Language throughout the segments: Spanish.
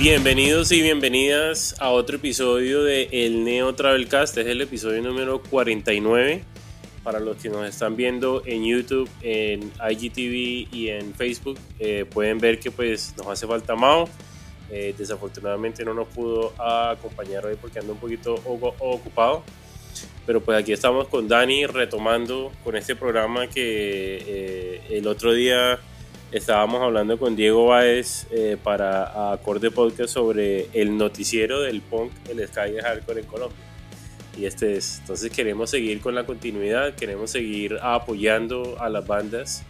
Bienvenidos y bienvenidas a otro episodio de El Neo Travelcast. Es el episodio número 49. Para los que nos están viendo en YouTube, en IGTV y en Facebook, eh, pueden ver que pues nos hace falta Mao. Eh, desafortunadamente no nos pudo acompañar hoy porque anda un poquito ocupado. Pero pues aquí estamos con Dani retomando con este programa que eh, el otro día estábamos hablando con Diego Báez eh, para Acorde Podcast sobre el noticiero del punk, el Sky de Hardcore en Colombia. Y este es, entonces queremos seguir con la continuidad, queremos seguir apoyando a las bandas.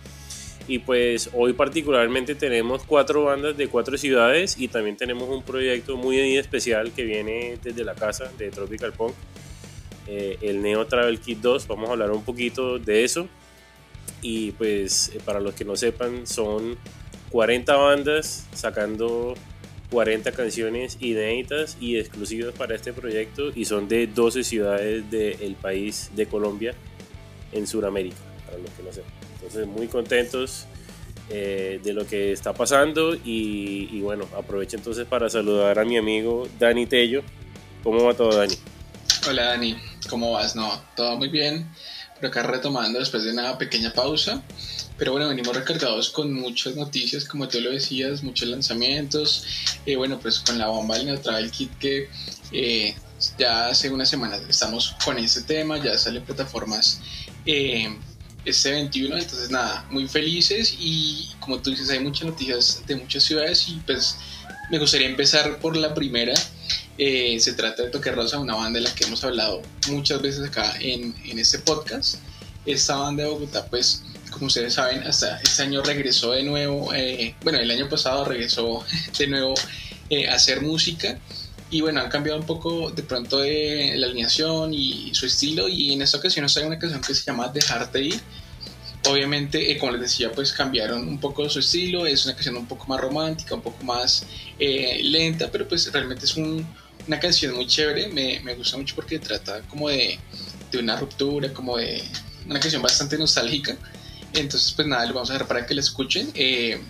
Y pues hoy particularmente tenemos cuatro bandas de cuatro ciudades y también tenemos un proyecto muy especial que viene desde la casa de Tropical Punk, eh, el Neo Travel Kit 2. Vamos a hablar un poquito de eso y pues eh, para los que no sepan son 40 bandas sacando 40 canciones inéditas y exclusivas para este proyecto y son de 12 ciudades del país de Colombia en Sudamérica, para los que no sepan. Entonces muy contentos eh, de lo que está pasando y, y, bueno, aprovecho entonces para saludar a mi amigo Dani Tello. ¿Cómo va todo Dani? Hola Dani, ¿cómo vas? No, todo muy bien por acá retomando después de una pequeña pausa. Pero bueno, venimos recargados con muchas noticias, como tú lo decías, muchos lanzamientos. Eh, bueno, pues con la bomba del Neutral Kit que eh, ya hace unas semanas estamos con ese tema, ya salen plataformas eh, este 21, entonces nada, muy felices y como tú dices, hay muchas noticias de muchas ciudades y pues me gustaría empezar por la primera eh, se trata de Toque Rosa, una banda de la que hemos hablado muchas veces acá en, en este podcast. Esta banda de Bogotá, pues, como ustedes saben, hasta este año regresó de nuevo, eh, bueno, el año pasado regresó de nuevo eh, a hacer música. Y bueno, han cambiado un poco de pronto de la alineación y su estilo. Y en esta ocasión nos hay una canción que se llama Dejarte ir. Obviamente, como les decía, pues cambiaron un poco su estilo. Es una canción un poco más romántica, un poco más lenta, pero pues realmente es un, una canción muy chévere, me, me gusta mucho porque trata como de, de, una ruptura, como de una canción bastante nostálgica. Entonces, pues nada, lo vamos a dejar para que la escuchen. Eh,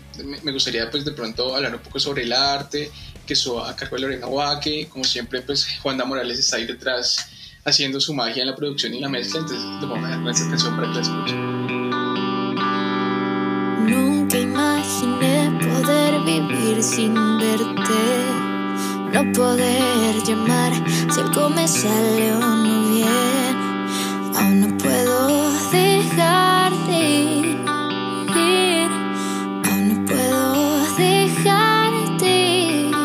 me, gustaría, pues, de pronto hablar un poco sobre el arte, que eso a cargo de Lorena Waque. Como siempre, pues, Juanda Morales está ahí detrás haciendo su magia en la producción y la mezcla. Entonces, lo vamos a dejar con esta canción para que la escuchen. Nunca imaginé poder vivir sin verte no poder llamar si algo me sale o no bien. Aún no puedo dejar de ir, aún no puedo dejar de ir.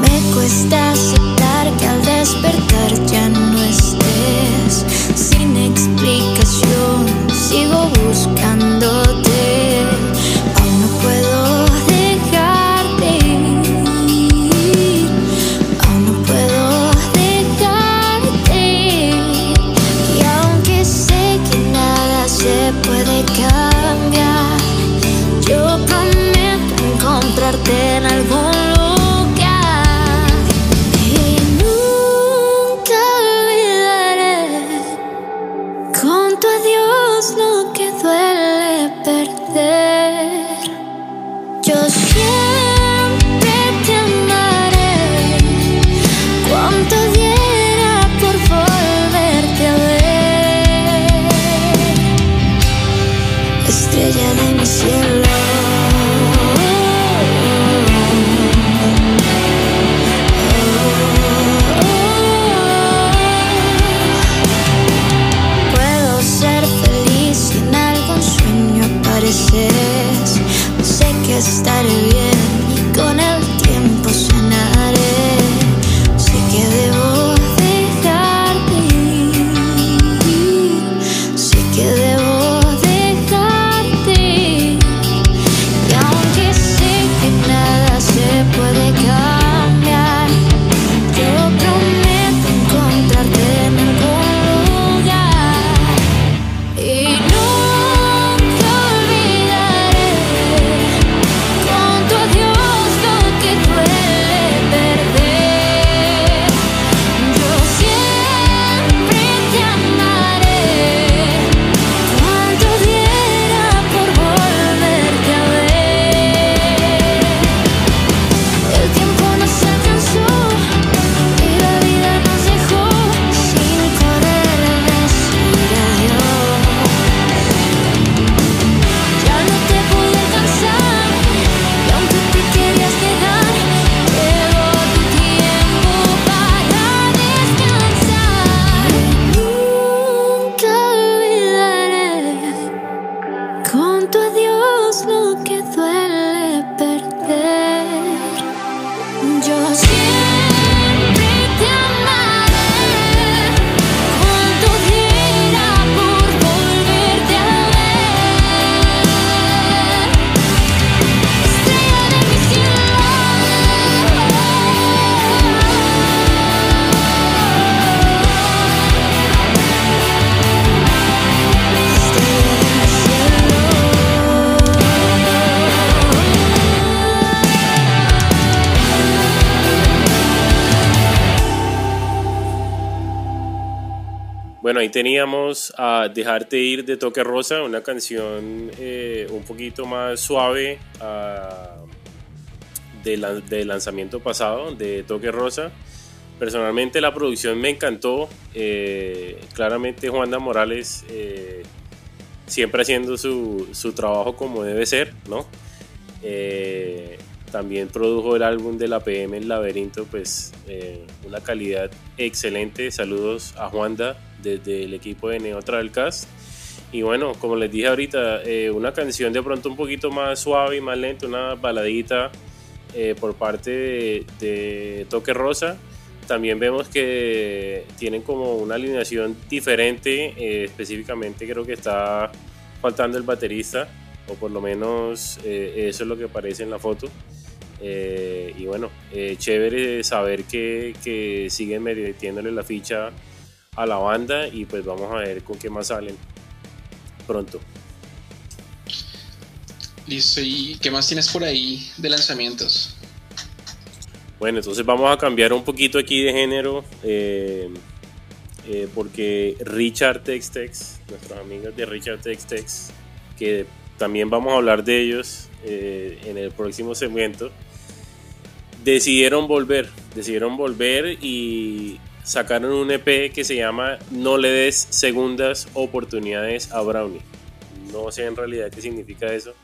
Me cuesta aceptar que al despertar ya no estés. Sin explicación, sigo buscándote. Teníamos a Dejarte ir de Toque Rosa, una canción eh, un poquito más suave del de lanzamiento pasado de Toque Rosa. Personalmente la producción me encantó. Eh, claramente Juanda Morales eh, siempre haciendo su, su, trabajo como debe ser, ¿no? también produjo el álbum de la PM El Laberinto, pues una calidad excelente. Saludos a Juanda desde el equipo de Neo Cast. Y bueno, como les dije ahorita, eh, una canción de pronto un poquito más suave y más lenta, una baladita eh, por parte de, Toque Rosa. También vemos que tienen como una alineación diferente, eh, específicamente creo que está faltando el baterista, o por lo menos eso es lo que aparece en la foto. y bueno, chévere saber que, que siguen metiéndole la ficha a la banda y pues vamos a ver con qué más salen pronto. Listo, ¿y qué más tienes por ahí de lanzamientos? Bueno, entonces vamos a cambiar un poquito aquí de género eh, eh, porque Richard Textex, nuestros amigos de Richard Textex, que también vamos a hablar de ellos eh, en el próximo segmento, decidieron volver, decidieron volver y sacaron un EP que se llama No le des segundas oportunidades a Brownie. No sé en realidad qué significa eso.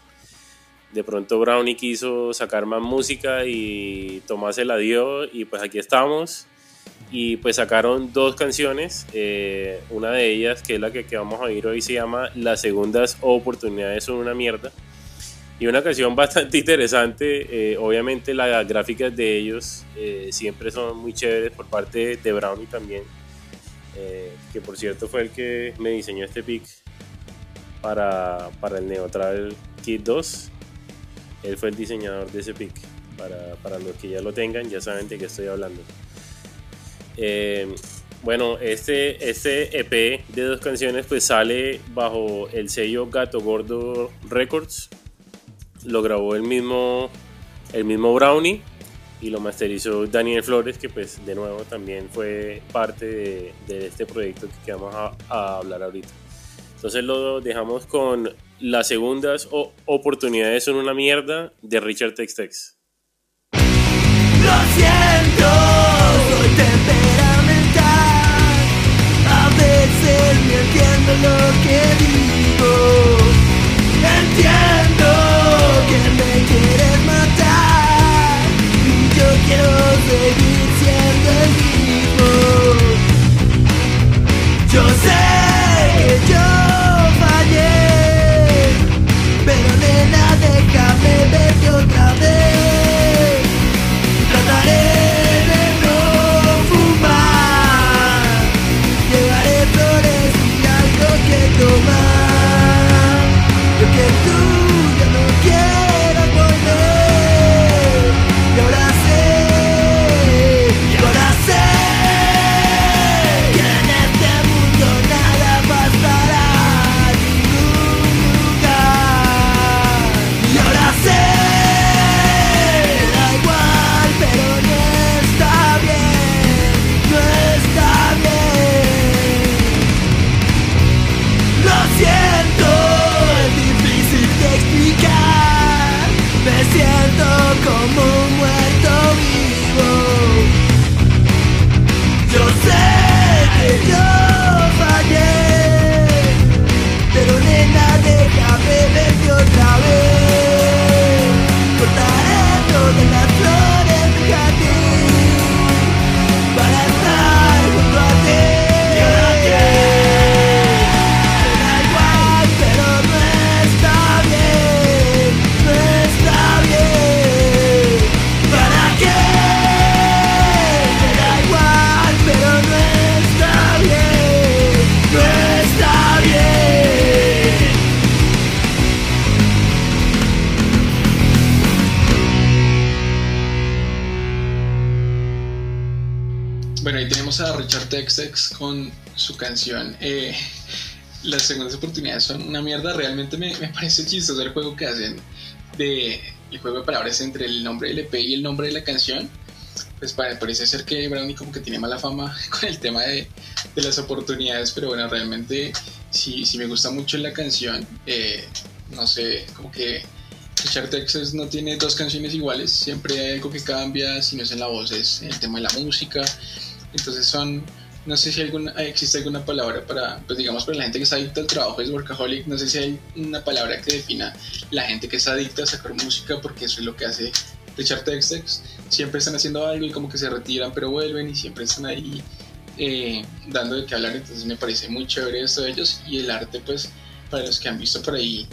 De pronto Brownie quiso sacar más música y Tomás se la dio y pues aquí estamos. Y pues sacaron dos canciones. Eh, una de ellas, que es la que, que vamos a oír hoy, se llama Las segundas oportunidades son una mierda y una canción bastante interesante. Eh, obviamente las gráficas de ellos eh, siempre son muy chéveres por parte de Brownie también. Eh, que por cierto fue el que me diseñó este pick para, para el Neutral Kit 2. Él fue el diseñador de ese pick. Para, para los que ya lo tengan, ya saben de qué estoy hablando. bueno, este, este EP de dos canciones pues sale bajo el sello Gato Gordo Records lo grabó el mismo, el mismo Brownie y lo masterizó Daniel Flores, que pues de nuevo también fue parte de, este proyecto que vamos a, hablar ahorita. Entonces lo dejamos con las segundas oportunidades son una mierda de Richard Textex. Lo siento, temperamental. A veces me entiendo lo que digo. Entiendo me quieres matar y yo quiero seguir siendo con su canción eh, Las segundas oportunidades son una mierda. Realmente me, parece chistoso el juego que hacen de el juego de palabras entre el nombre del EP y el nombre de la canción. pues parece ser que Brownie como que tiene mala fama con el tema de, de las oportunidades, pero bueno, realmente sí, sí me gusta mucho la canción. Eh, no sé, como que Richard Texas no tiene dos canciones iguales, siempre hay algo que cambia, si no es en la voz, es el tema de la música. Entonces son, no sé si alguna, existe alguna palabra para, pues digamos, para la gente que está adicta al trabajo, es workaholic, no sé si hay una palabra que defina la gente que está adicta a sacar música, porque eso es lo que hace Richard Texas. Siempre están haciendo algo y como que se retiran, pero vuelven y siempre están ahí eh, dando de qué hablar, entonces me parece muy chévere esto de ellos y el arte, pues, para los que han visto por ahí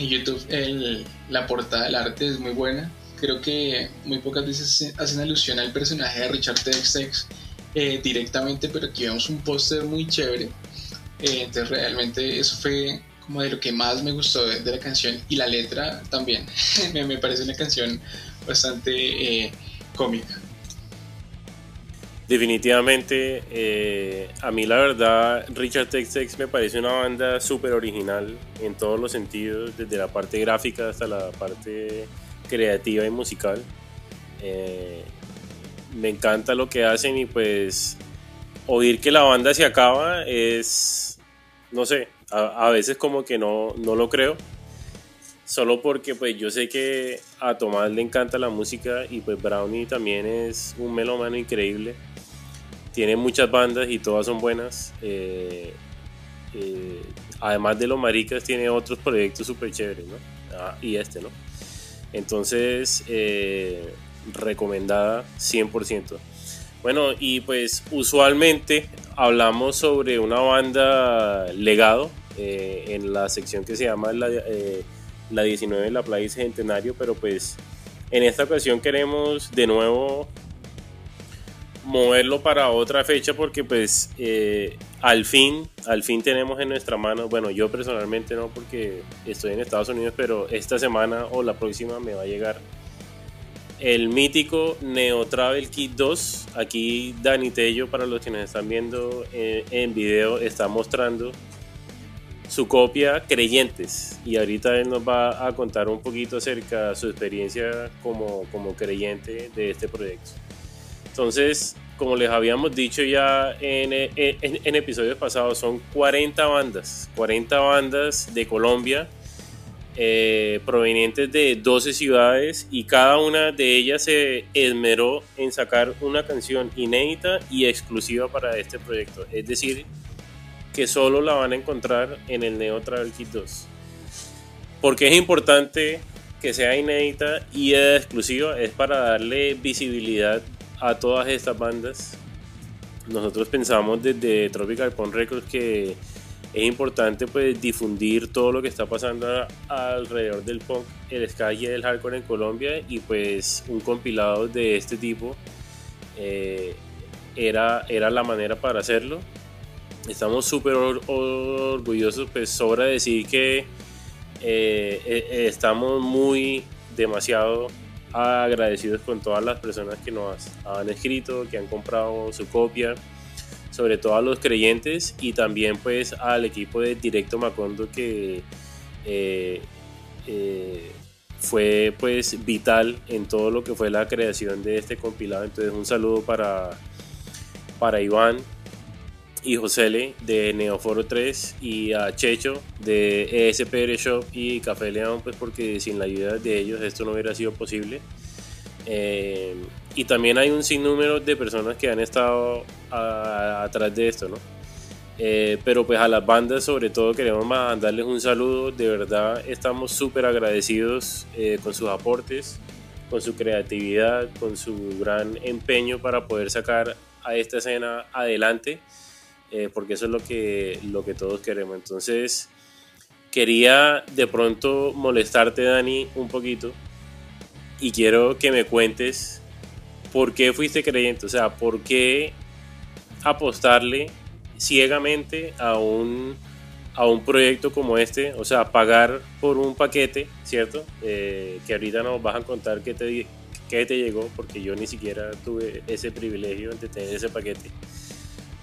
en YouTube, el, la portada del arte es muy buena. Creo que muy pocas veces hacen alusión al personaje de Richard Texas eh, directamente, pero aquí vemos un póster muy chévere. Eh, entonces realmente eso fue como de lo que más me gustó de, la canción y la letra también. me, parece una canción bastante eh, cómica. Definitivamente, eh, a mí la verdad Richard Texas me parece una banda súper original en todos los sentidos, desde la parte gráfica hasta la parte creativa y musical. Me encanta lo que hacen y pues oír que la banda se acaba es, no sé, a, veces como que no, no lo creo. Solo porque pues yo sé que a Tomás le encanta la música y pues Brownie también es un melómano increíble tiene muchas bandas y todas son buenas. Eh, eh, además de los maricas, tiene otros proyectos súper chéveres, ¿no? Ah, y este, ¿no? Entonces, eh, recomendada 100%. Bueno, y pues usualmente hablamos sobre una banda legado en la sección que se llama la, la 19 de la Playa Centenario, pero pues en esta ocasión queremos de nuevo moverlo para otra fecha porque pues eh, al fin, al fin tenemos en nuestra mano, bueno yo personalmente no porque estoy en Estados Unidos, pero esta semana o la próxima me va a llegar el mítico Neo Travel Kit 2. Aquí Dani Tello, para los que nos están viendo en, en video, está mostrando su copia Creyentes y ahorita él nos va a contar un poquito acerca de su experiencia como, como creyente de este proyecto. Entonces, como les habíamos dicho ya en, episodios pasados, son 40 bandas, 40 bandas de Colombia, eh, provenientes de 12 ciudades y cada una de ellas se esmeró en sacar una canción inédita y exclusiva para este proyecto. Es decir, que solo la van a encontrar en el Neo Travel Kit 2. Porque es importante que sea inédita y exclusiva? Es para darle visibilidad a todas estas bandas. Nosotros pensamos desde Tropical Pond Records que es importante pues difundir todo lo que está pasando alrededor del punk, el ska y el hardcore en Colombia y pues un compilado de este tipo eh, era, era la manera para hacerlo. Estamos súper orgullosos, pues sobra decir que eh, eh, estamos muy demasiado agradecidos con todas las personas que nos han escrito, que han comprado su copia, sobre todo a los creyentes y también pues al equipo de Directo Macondo que eh, eh, fue pues vital en todo lo que fue la creación de este compilado. Entonces un saludo para, para Iván, y Josele de Neoforo 3 y a Checho de ESPR Shop y Café León, pues porque sin la ayuda de ellos esto no hubiera sido posible. Eh, y también hay un sinnúmero de personas que han estado atrás de esto, ¿no? Eh, pero pues a las bandas sobre todo queremos mandarles un saludo, de verdad estamos súper agradecidos eh, con sus aportes, con su creatividad, con su gran empeño para poder sacar a esta escena adelante. Eh, porque eso es lo que, lo que todos queremos. Entonces, quería de pronto molestarte, Dani, un poquito, y quiero que me cuentes por qué fuiste creyente, o sea, por qué apostarle ciegamente a un, a un proyecto como este, o sea, pagar por un paquete, ¿cierto? Eh, que ahorita nos vas a contar qué te, qué te llegó, porque yo ni siquiera tuve ese privilegio de tener ese paquete.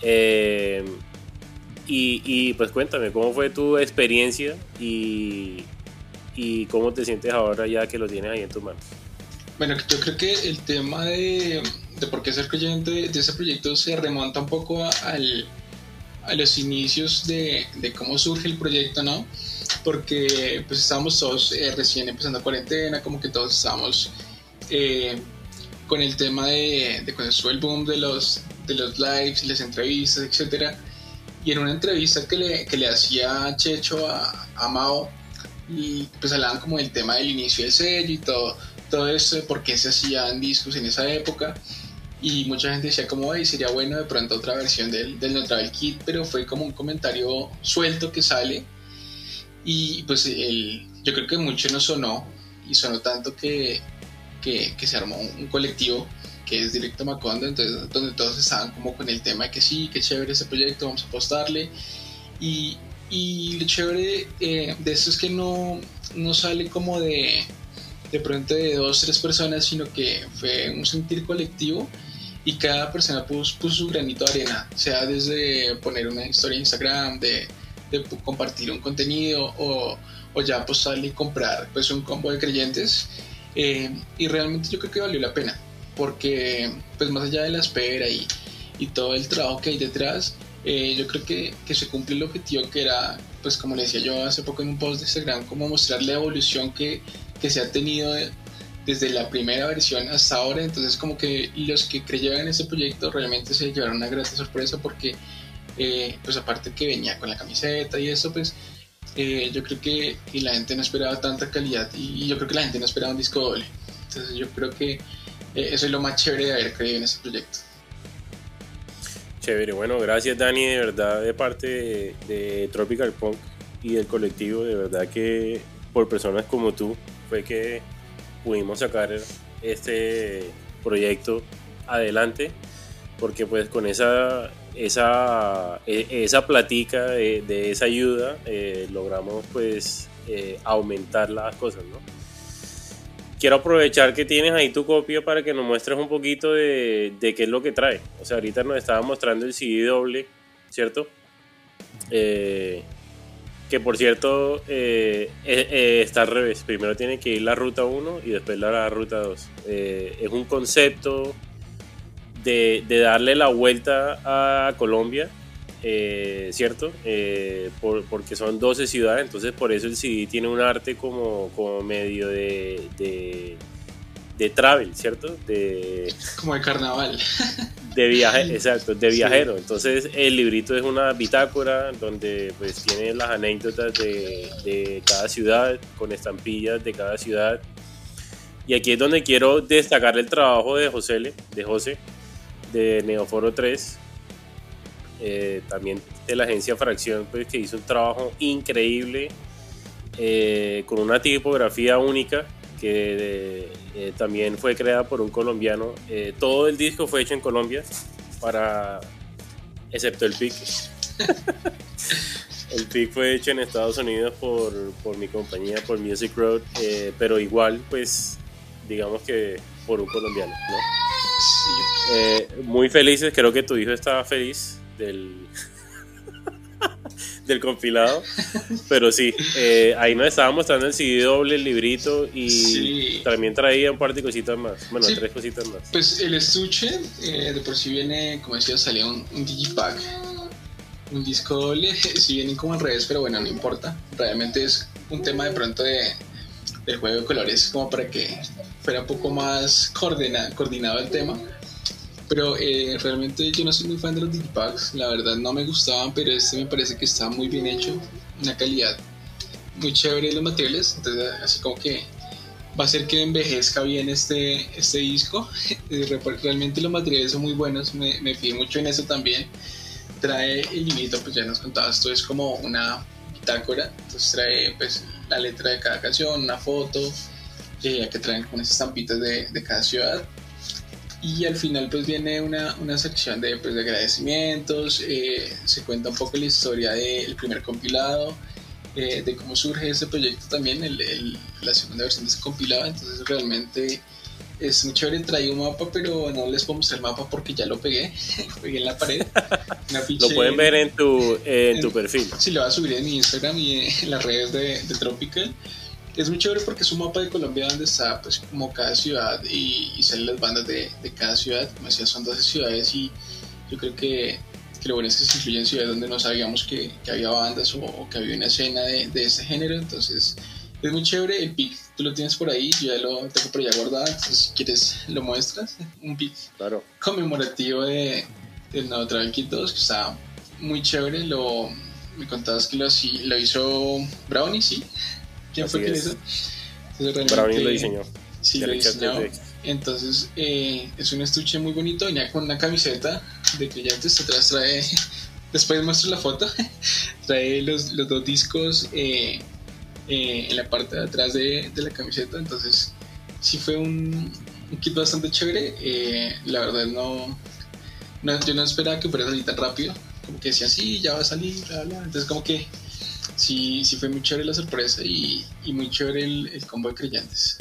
Eh, y, pues cuéntame, ¿cómo fue tu experiencia y, y, cómo te sientes ahora ya que lo tienes ahí en tus manos? Bueno, yo creo que el tema de, de por qué ser creyente de ese proyecto se remonta un poco al, a los inicios de, de, cómo surge el proyecto, ¿no? Porque pues estábamos todos eh, recién empezando cuarentena, como que todos estábamos eh, con el tema de, de cuando estuvo el boom de los, de los lives y las entrevistas, etcétera. Y en una entrevista que le, que le hacía Checho a, a Mao, y pues hablaban como del tema del inicio del sello y todo, todo eso, por qué se hacían discos en esa época. Y mucha gente decía como, ay, sería bueno de pronto otra versión del, del No Travel Kit, pero fue como un comentario suelto que sale. Y pues el, yo creo que mucho no sonó, y sonó tanto que, que, que se armó un colectivo que es Directo Macondo, entonces donde todos estaban como con el tema de que sí, que chévere ese proyecto, vamos a apostarle. Y, y lo chévere eh, de esto es que no, no sale como de, de pronto de dos, tres personas, sino que fue un sentir colectivo y cada persona puso, puso su granito de arena, sea desde poner una historia en Instagram, de, de compartir un contenido o, o ya apostarle y comprar pues un combo de creyentes. Eh, y realmente yo creo que valió la pena porque pues más allá de la espera y, y todo el trabajo que hay detrás, eh, yo creo que, que, se cumple el objetivo que era, pues como le decía yo hace poco en un post de Instagram, como mostrar la evolución que, que se ha tenido desde la primera versión hasta ahora, entonces como que los que creyeron en ese proyecto realmente se llevaron una grata sorpresa porque eh, pues aparte que venía con la camiseta y eso, pues eh, yo creo que, que, la gente no esperaba tanta calidad y yo creo que la gente no esperaba un disco doble, entonces yo creo que eso es lo más chévere de haber creído en ese proyecto. Chévere, bueno, gracias Dani, de verdad, de parte de, de, Tropical Punk y del colectivo, de verdad que por personas como tú fue que pudimos sacar este proyecto adelante, porque pues con esa, esa, esa platica de, de esa ayuda eh, logramos pues eh, aumentar las cosas, ¿no? quiero aprovechar que tienes ahí tu copia para que nos muestres un poquito de, de, qué es lo que trae. O sea, ahorita nos estaba mostrando el CD doble, ¿cierto? Eh, que por cierto eh, eh, está al revés. Primero tiene que ir la ruta 1 y después la ruta 2. Eh, es un concepto de, de, darle la vuelta a Colombia. ¿Cierto? Por, porque son 12 ciudades, entonces por eso el CD tiene un arte como, como medio de, de de travel, ¿cierto? De, Como de carnaval. De viaje, exacto, de viajero. Sí. Entonces el librito es una bitácora donde pues tiene las anécdotas de, de, cada ciudad, con estampillas de cada ciudad. Y aquí es donde quiero destacar el trabajo de José, de José, de Neoforo 3, eh, también de la agencia Fracción, pues que hizo un trabajo increíble, eh, con una tipografía única que eh, también fue creada por un colombiano. Eh, todo el disco fue hecho en Colombia, para excepto el pic. el pic fue hecho en Estados Unidos por, por mi compañía, por Music Road, eh, pero igual, pues, digamos que por un colombiano, ¿no? Muy felices, creo que tu hijo estaba feliz del del compilado. Pero sí, eh, ahí nos estaba mostrando el CD doble, el librito y sí. también traía un par de cositas más. Bueno, sí. tres cositas más. Pues el estuche, eh, de por sí viene, como decía, salía un, un digipack. Un disco doble, si vienen como al revés, pero bueno, no importa. Realmente es un tema de pronto de, del juego de colores, como para que fuera un poco más coordina, coordinado el tema. Pero eh, realmente yo no soy muy fan de los digipacks, la verdad no me gustaban, pero este me parece que está muy bien hecho, una calidad muy chévere los materiales, entonces así como que va a hacer que envejezca bien este, este disco. realmente los materiales son muy buenos, me, me fijé mucho en eso también. Trae el librito, pues ya nos contabas, esto es como una bitácora, entonces trae pues la letra de cada canción, una foto, eh, que traen con esas estampitas de, de cada ciudad y al final pues viene una, una sección de, pues, de agradecimientos, eh, se cuenta un poco la historia del primer compilado, eh, de cómo surge ese proyecto también, el, el, la segunda versión de ese compilado, entonces realmente es muy chévere, trae un mapa, pero no les puedo mostrar el mapa porque ya lo pegué, lo pegué en la pared. lo pueden ver en tu, en, en tu perfil. Sí, lo voy a subir en mi Instagram y en las redes de, de Tropical. Es muy chévere porque es un mapa de Colombia donde está pues como cada ciudad y, y salen las bandas de, de, cada ciudad. Como decía, son 12 ciudades y yo creo que, que, lo bueno es que se incluyen ciudades donde no sabíamos que, que había bandas o, o, que había una escena de, de este género. Entonces es muy chévere. El pic tú lo tienes por ahí, yo ya lo tengo por allá guardado. Entonces si quieres lo muestras. Un pic claro. conmemorativo de, del nuevo Travel Kit 2 que está muy chévere. Lo, me contabas que lo, lo hizo Brownie, sí. ¿Quién fue quien hizo? Brownie lo diseñó. Sí, lo diseñó. Entonces, eh, es un estuche muy bonito. Venía con una camiseta de brillantes. Atrás trae. Después muestro la foto. trae los, los dos discos eh, eh, en la parte de atrás de, de, la camiseta. Entonces, sí fue un, un kit bastante chévere. Eh, la verdad, no, no, Yo no esperaba que fuera salir tan rápido. Como que decía, sí, ya va a salir. Bla, bla. Entonces, como que sí, sí fue muy chévere la sorpresa y, y muy chévere el, el, combo de creyentes.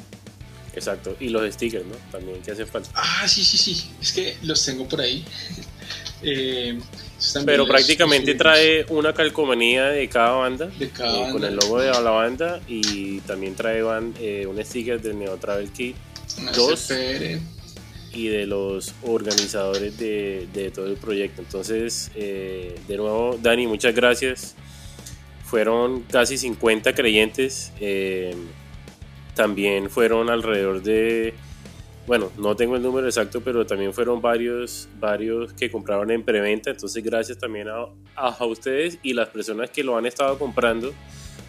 Exacto, y los stickers, ¿no? También que hace falta. Ah, sí, sí, sí, es que los tengo por ahí. eh, Pero prácticamente los trae una calcomanía de cada banda, de cada eh, banda. con el logo de la banda y también trae eh, un sticker del Neo Travel Kit Una 2 CPR. y de los organizadores de, de todo el proyecto. Entonces, eh, de nuevo, Dani, muchas gracias fueron casi 50 creyentes. Eh, también fueron alrededor de, bueno, no tengo el número exacto, pero también fueron varios, varios que compraron en preventa. Entonces, gracias también a, a, ustedes y las personas que lo han estado comprando,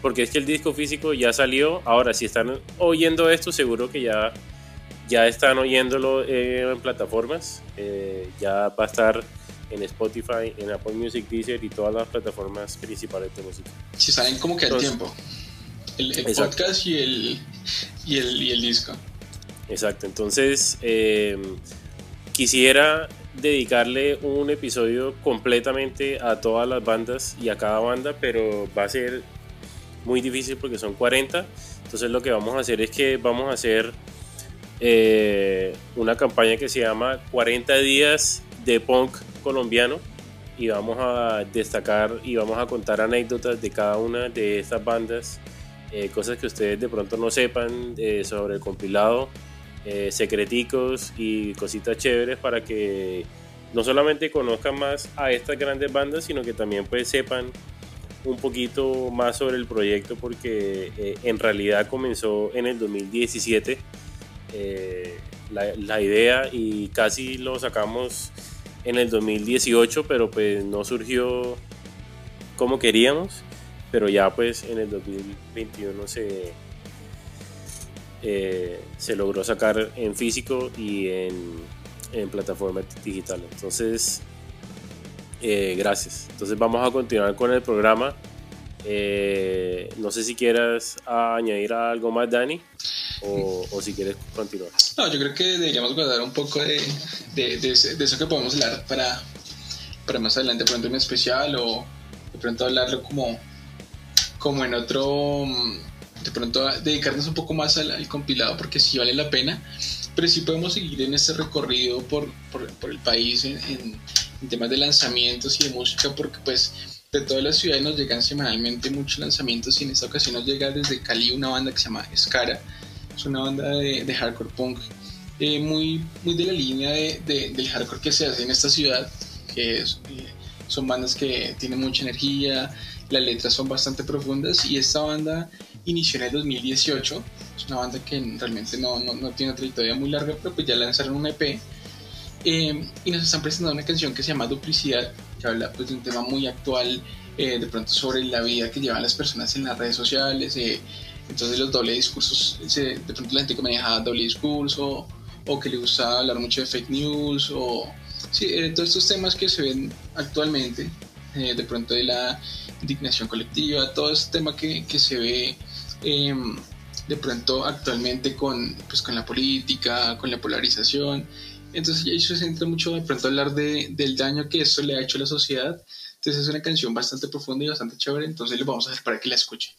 porque es que el disco físico ya salió. Ahora, si están oyendo esto, seguro que ya, ya están oyéndolo eh, en plataformas. Eh, ya va a estar en Spotify, en Apple Music, Deezer y todas las plataformas principales de música. Si saben cómo que el tiempo. El, el podcast y el, y, el, y el disco. Exacto, entonces eh, quisiera dedicarle un episodio completamente a todas las bandas y a cada banda, pero va a ser muy difícil porque son 40. Entonces lo que vamos a hacer es que vamos a hacer eh, una campaña que se llama 40 días de punk colombiano y vamos a destacar y vamos a contar anécdotas de cada una de estas bandas, eh, cosas que ustedes de pronto no sepan eh, sobre el compilado, eh, secreticos y cositas chéveres para que no solamente conozcan más a estas grandes bandas, sino que también pues sepan un poquito más sobre el proyecto porque eh, en realidad comenzó en el 2017 la, la idea y casi lo sacamos en el 2018, pero pues no surgió como queríamos, pero ya pues en el 2021 se, eh, se logró sacar en físico y en, en plataforma digital. Entonces, eh, gracias. Entonces vamos a continuar con el programa. Eh, no sé si quieras añadir algo más, Dani, o, o, si quieres continuar. No, yo creo que deberíamos guardar un poco de, de, de, de eso que podemos hablar para, para más adelante, de pronto en especial, o de pronto hablarlo como, como en otro, de pronto dedicarnos un poco más al, al compilado, porque sí vale la pena, pero sí podemos seguir en este recorrido por, por, por el país en, en, en temas de lanzamientos y de música, porque pues de todas las ciudades nos llegan semanalmente muchos lanzamientos y en esta ocasión nos llega desde Cali una banda que se llama Escara, es una banda de, hardcore punk eh, muy, muy de la línea de, de, del hardcore que se hace en esta ciudad, que eh, son bandas que tienen mucha energía, las letras son bastante profundas y esta banda inició en el 2018, es una banda que realmente no, no, no tiene una trayectoria muy larga, pero pues ya lanzaron un EP eh, y nos están presentando una canción que se llama Duplicidad, que habla pues, de un tema muy actual, eh, de pronto sobre la vida que llevan las personas en las redes sociales, eh, entonces los doble discursos, de pronto la gente que maneja doble discurso, o que le gusta hablar mucho de fake news, o sí, eh, todos estos temas que se ven actualmente, de pronto de la indignación colectiva, todo este tema que, que se ve em, de pronto actualmente con, pues, con la política, con la polarización, entonces eso se centra mucho de pronto hablar de, del daño que esto le ha hecho a la sociedad. Entonces es una canción bastante profunda y bastante chévere, entonces les vamos a dejar para que la escuchen.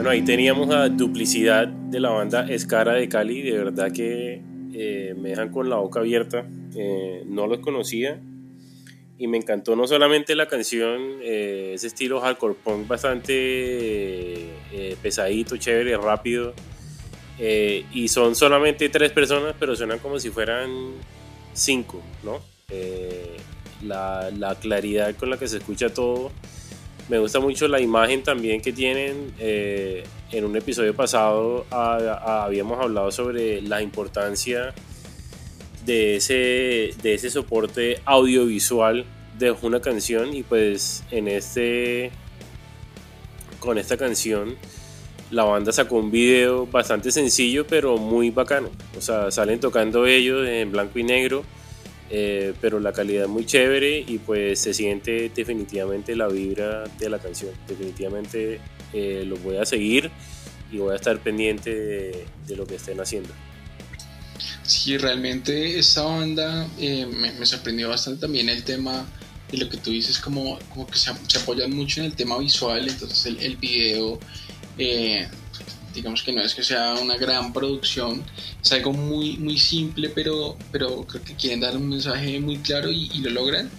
Bueno, ahí teníamos a Duplicidad de la banda Escara de Cali. De verdad que eh, me dejan con la boca abierta. Eh, no los conocía y me encantó no solamente la canción, eh, ese estilo hardcore punk bastante pesadito, chévere, rápido. y son solamente tres personas, pero suenan como si fueran cinco, ¿no? La, claridad con la que se escucha todo me gusta mucho la imagen también que tienen. Eh, en un episodio pasado habíamos hablado sobre la importancia de ese, de ese soporte audiovisual de una canción y pues en este con esta canción la banda sacó un video bastante sencillo pero muy bacano o sea salen tocando ellos en blanco y negro eh, pero la calidad muy chévere y pues se siente definitivamente la vibra de la canción. Definitivamente eh, los voy a seguir y voy a estar pendiente de, lo que estén haciendo. Sí, realmente esta banda eh, me, sorprendió bastante también el tema de lo que tú dices, como, como que se, apoyan mucho en el tema visual, entonces el, el video digamos que no es que sea una gran producción, es algo muy, muy simple, pero, pero creo que quieren dar un mensaje muy claro y, lo logran.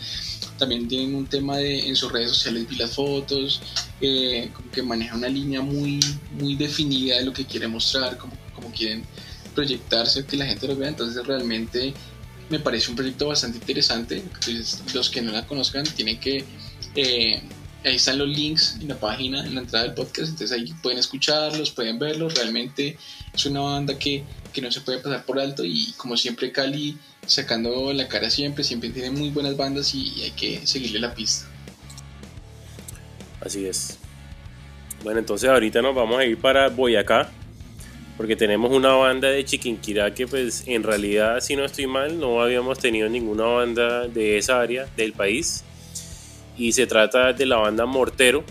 También tienen un tema de en sus redes sociales vi las fotos, eh, como que maneja una línea muy, muy definida de lo que quieren mostrar, como, como quieren proyectarse, que la gente lo vea. Entonces realmente me parece un proyecto bastante interesante. los que no la conozcan tienen que eh, ahí están los links en la página, en la entrada del podcast, entonces ahí pueden escucharlos, pueden verlos, realmente es una banda que, que no se puede pasar por alto y como siempre Cali sacando la cara siempre, siempre tiene muy buenas bandas y hay que seguirle la pista. Así es. Bueno, entonces ahorita nos vamos a ir para Boyacá, porque tenemos una banda de Chiquinquirá que pues en realidad, si no estoy mal, no habíamos tenido ninguna banda de esa área del país y se trata de la banda Mortero.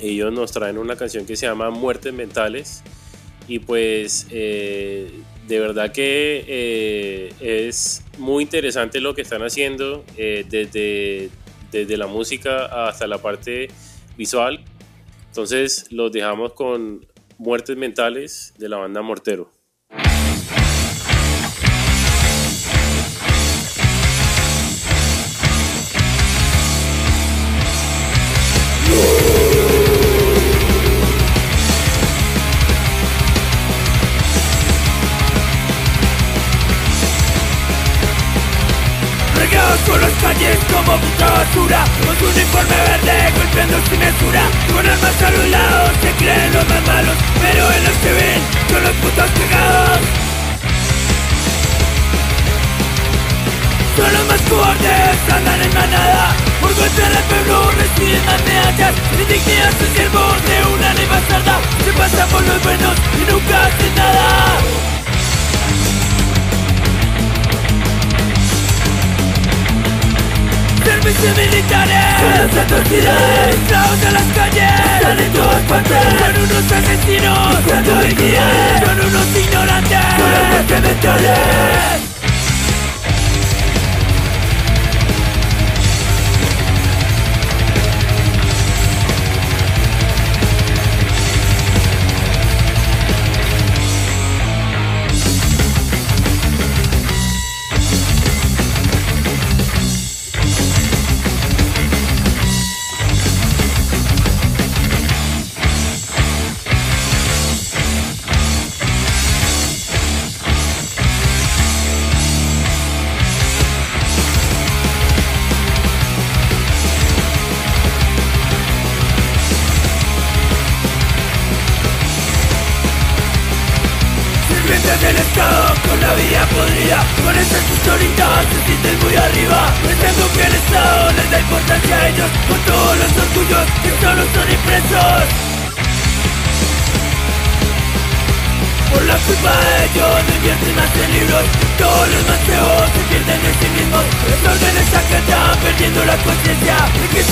Ellos nos traen una canción que se llama Muertes Mentales y pues eh, de verdad que eh, es muy interesante lo que están haciendo eh, desde, desde la música hasta la parte visual. Entonces los dejamos con Muertes Mentales de la banda Mortero. Por las calles como puta basura. Con su uniforme verde golpeando sin mesura. Con armas a los lados se creen los más malos Pero en los que ven son los putos pegados. Son los más fuertes, andan en manada. Por golpear al pueblo reciben medallas. Indignidas sus siervos de una ley bastarda. Se pasa por los buenos y nunca hacen nada servicios militares. Atrocidades Esclavos de las calles. Son unos asesinos. Buscando Son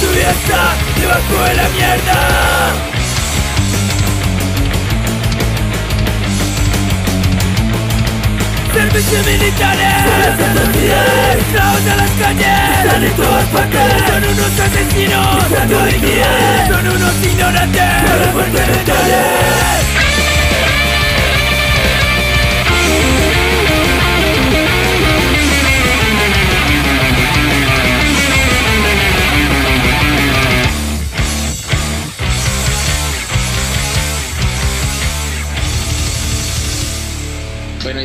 Tu vida está debajo de la mierda. Servicios militares. Son las Esclavos de las calles. Están en todas partes. Son unos asesinos. Son unos ignorantes. Fueron fundamentales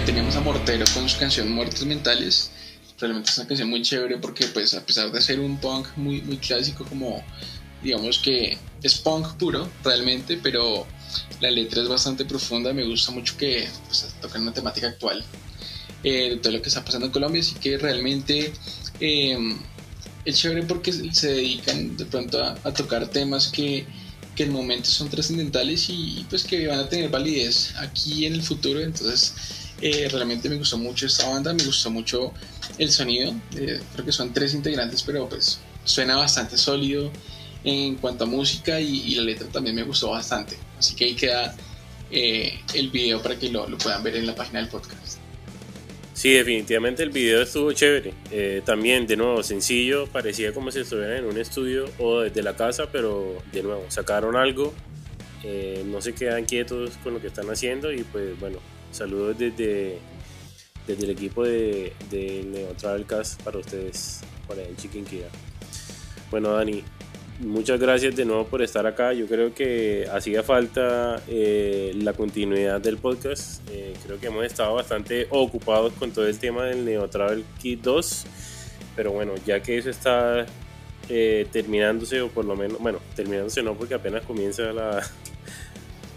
teníamos a Mortero con su canción Muertes Mentales. Realmente es una canción muy chévere porque pues a pesar de ser un punk muy, muy clásico como digamos que es punk puro realmente, pero la letra es bastante profunda. Me gusta mucho que pues, tocan una temática actual eh, de todo lo que está pasando en Colombia, así que realmente eh, es chévere porque se dedican de pronto a, a tocar temas que, que en momentos son trascendentales y pues que van a tener validez aquí en el futuro. Entonces eh, realmente me gustó mucho esta banda, me gustó mucho el sonido. Eh, creo que son tres integrantes, pero pues suena bastante sólido en cuanto a música y, la letra también me gustó bastante. Así que ahí queda eh, el video para que lo, lo, puedan ver en la página del podcast. Sí, definitivamente el video estuvo chévere. también, de nuevo, sencillo, parecía como si estuvieran en un estudio o desde la casa, pero de nuevo, sacaron algo, no se quedan quietos con lo que están haciendo y pues bueno, Saludos desde, desde el equipo de, de Neo Travelcast para ustedes por ahí en Chiquinquirá. Bueno, Dani, muchas gracias de nuevo por estar acá. Yo creo que hacía falta eh, la continuidad del podcast. Eh, creo que hemos estado bastante ocupados con todo el tema del Neo Travel Kit 2. Pero bueno, ya que eso está eh, terminándose, o por lo menos, bueno, terminándose no, porque apenas comienza la,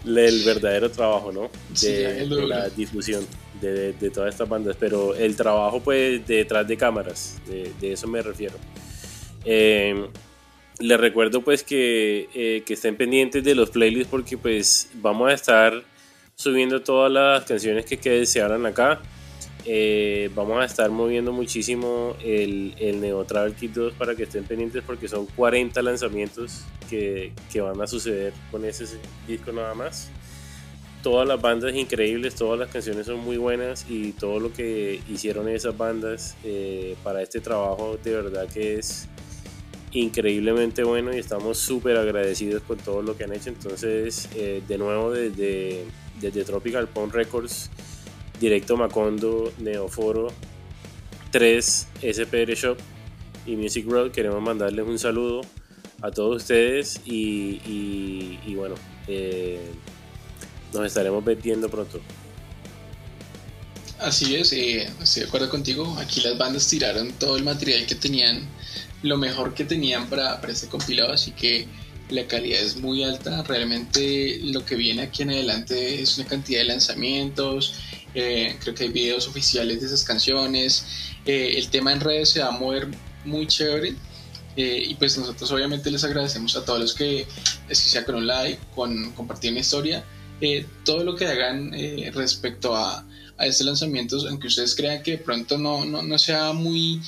el verdadero trabajo, ¿no? De, la difusión de, todas estas bandas, pero el trabajo pues detrás de cámaras, de, eso me refiero. Eh, les recuerdo pues que, eh, que estén pendientes de los playlists porque pues vamos a estar subiendo todas las canciones que, que se hablan acá. Eh, vamos a estar moviendo muchísimo el, el Neo Travel Kit 2 para que estén pendientes porque son 40 lanzamientos que, que, van a suceder con ese disco nada más. Todas las bandas increíbles, todas las canciones son muy buenas y todo lo que hicieron esas bandas eh, para este trabajo de verdad que es increíblemente bueno y estamos súper agradecidos con todo lo que han hecho. Entonces, eh, de nuevo desde, desde Tropical Pond Records Directo Macondo, Neoforo 3, SPR Shop y Music Road. Queremos mandarles un saludo a todos ustedes y, bueno, eh, nos estaremos viendo pronto. Así es, eh, estoy de acuerdo contigo. Aquí las bandas tiraron todo el material que tenían, lo mejor que tenían para, para este compilado, así que la calidad es muy alta. Realmente lo que viene aquí en adelante es una cantidad de lanzamientos, eh, creo que hay videos oficiales de esas canciones. Eh, el tema en redes se va a mover muy chévere. Eh, y pues nosotros obviamente les agradecemos a todos los que, que sea con un like, con compartir una historia, todo lo que hagan respecto a, a este lanzamiento, aunque ustedes crean que de pronto no, no, no sea muy,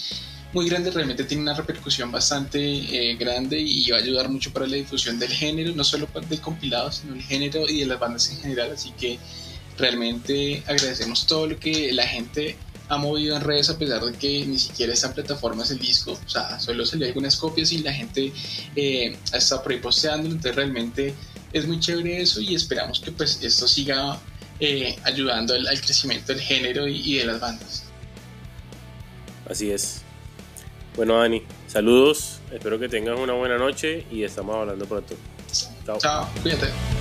muy grande, realmente tiene una repercusión bastante grande y va a ayudar mucho para la difusión del género, no solo del compilado, sino el género y de las bandas en general. Así que realmente agradecemos todo lo que la gente ha movido en redes a pesar de que ni siquiera esta plataforma es el disco, o sea, solo salió algunas copias y la gente eh, está por ahí posteándolo, entonces realmente es muy chévere eso y esperamos que pues esto siga eh, ayudando al, crecimiento del género y, de las bandas. Así es. Bueno, Dani, saludos, espero que tengas una buena noche y estamos hablando pronto. Chao, Chao cuídate.